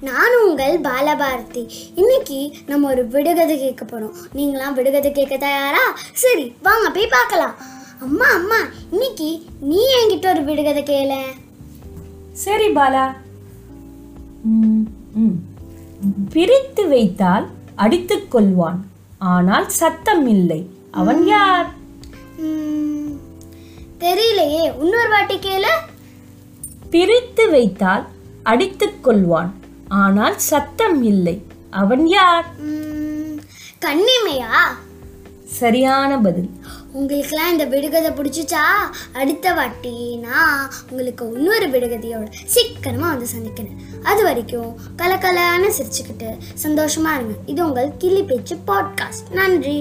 நானும் உங்கள் பாலபாரதி. இன்னைக்கு நம்ம ஒரு விடுகதை கேட்க போறோம். நீங்களாம் விடுகதை கேட்க தயாரா? சரி வாங்க போய் பார்க்கலாம். அம்மா அம்மா இன்னைக்கு நீ என்கிட்ட ஒரு விடுகதை கேள. சரி பாலா. பிரித்து வைத்தால் அடித்துக் கொள்வான். ஆனால் சத்தம் இல்லை. அவன் யார்? தெரியலையே. இன்னொரு வாட்டி கேள. பிரித்து வைத்தால் அடித்துக் கொள்வான் ஆனால் சத்தம் இல்லை. அவன் யார்? கண்ணிமையா? சரியான பதில். உங்களுக்கெல்லாம் இந்த விடுகதை பிடிச்சிச்சா? அடுத்த வாட்டி நான் உங்களுக்கு இன்னொரு விடுகதையோட சீக்கிரமாக வந்து சந்திக்கிறேன். அது வரைக்கும் கலக்கலான சிரிச்சுக்கிட்டு சந்தோஷமா இருங்க. இது உங்கள் கிளி பேச்சு பாட்காஸ்ட் நன்றி.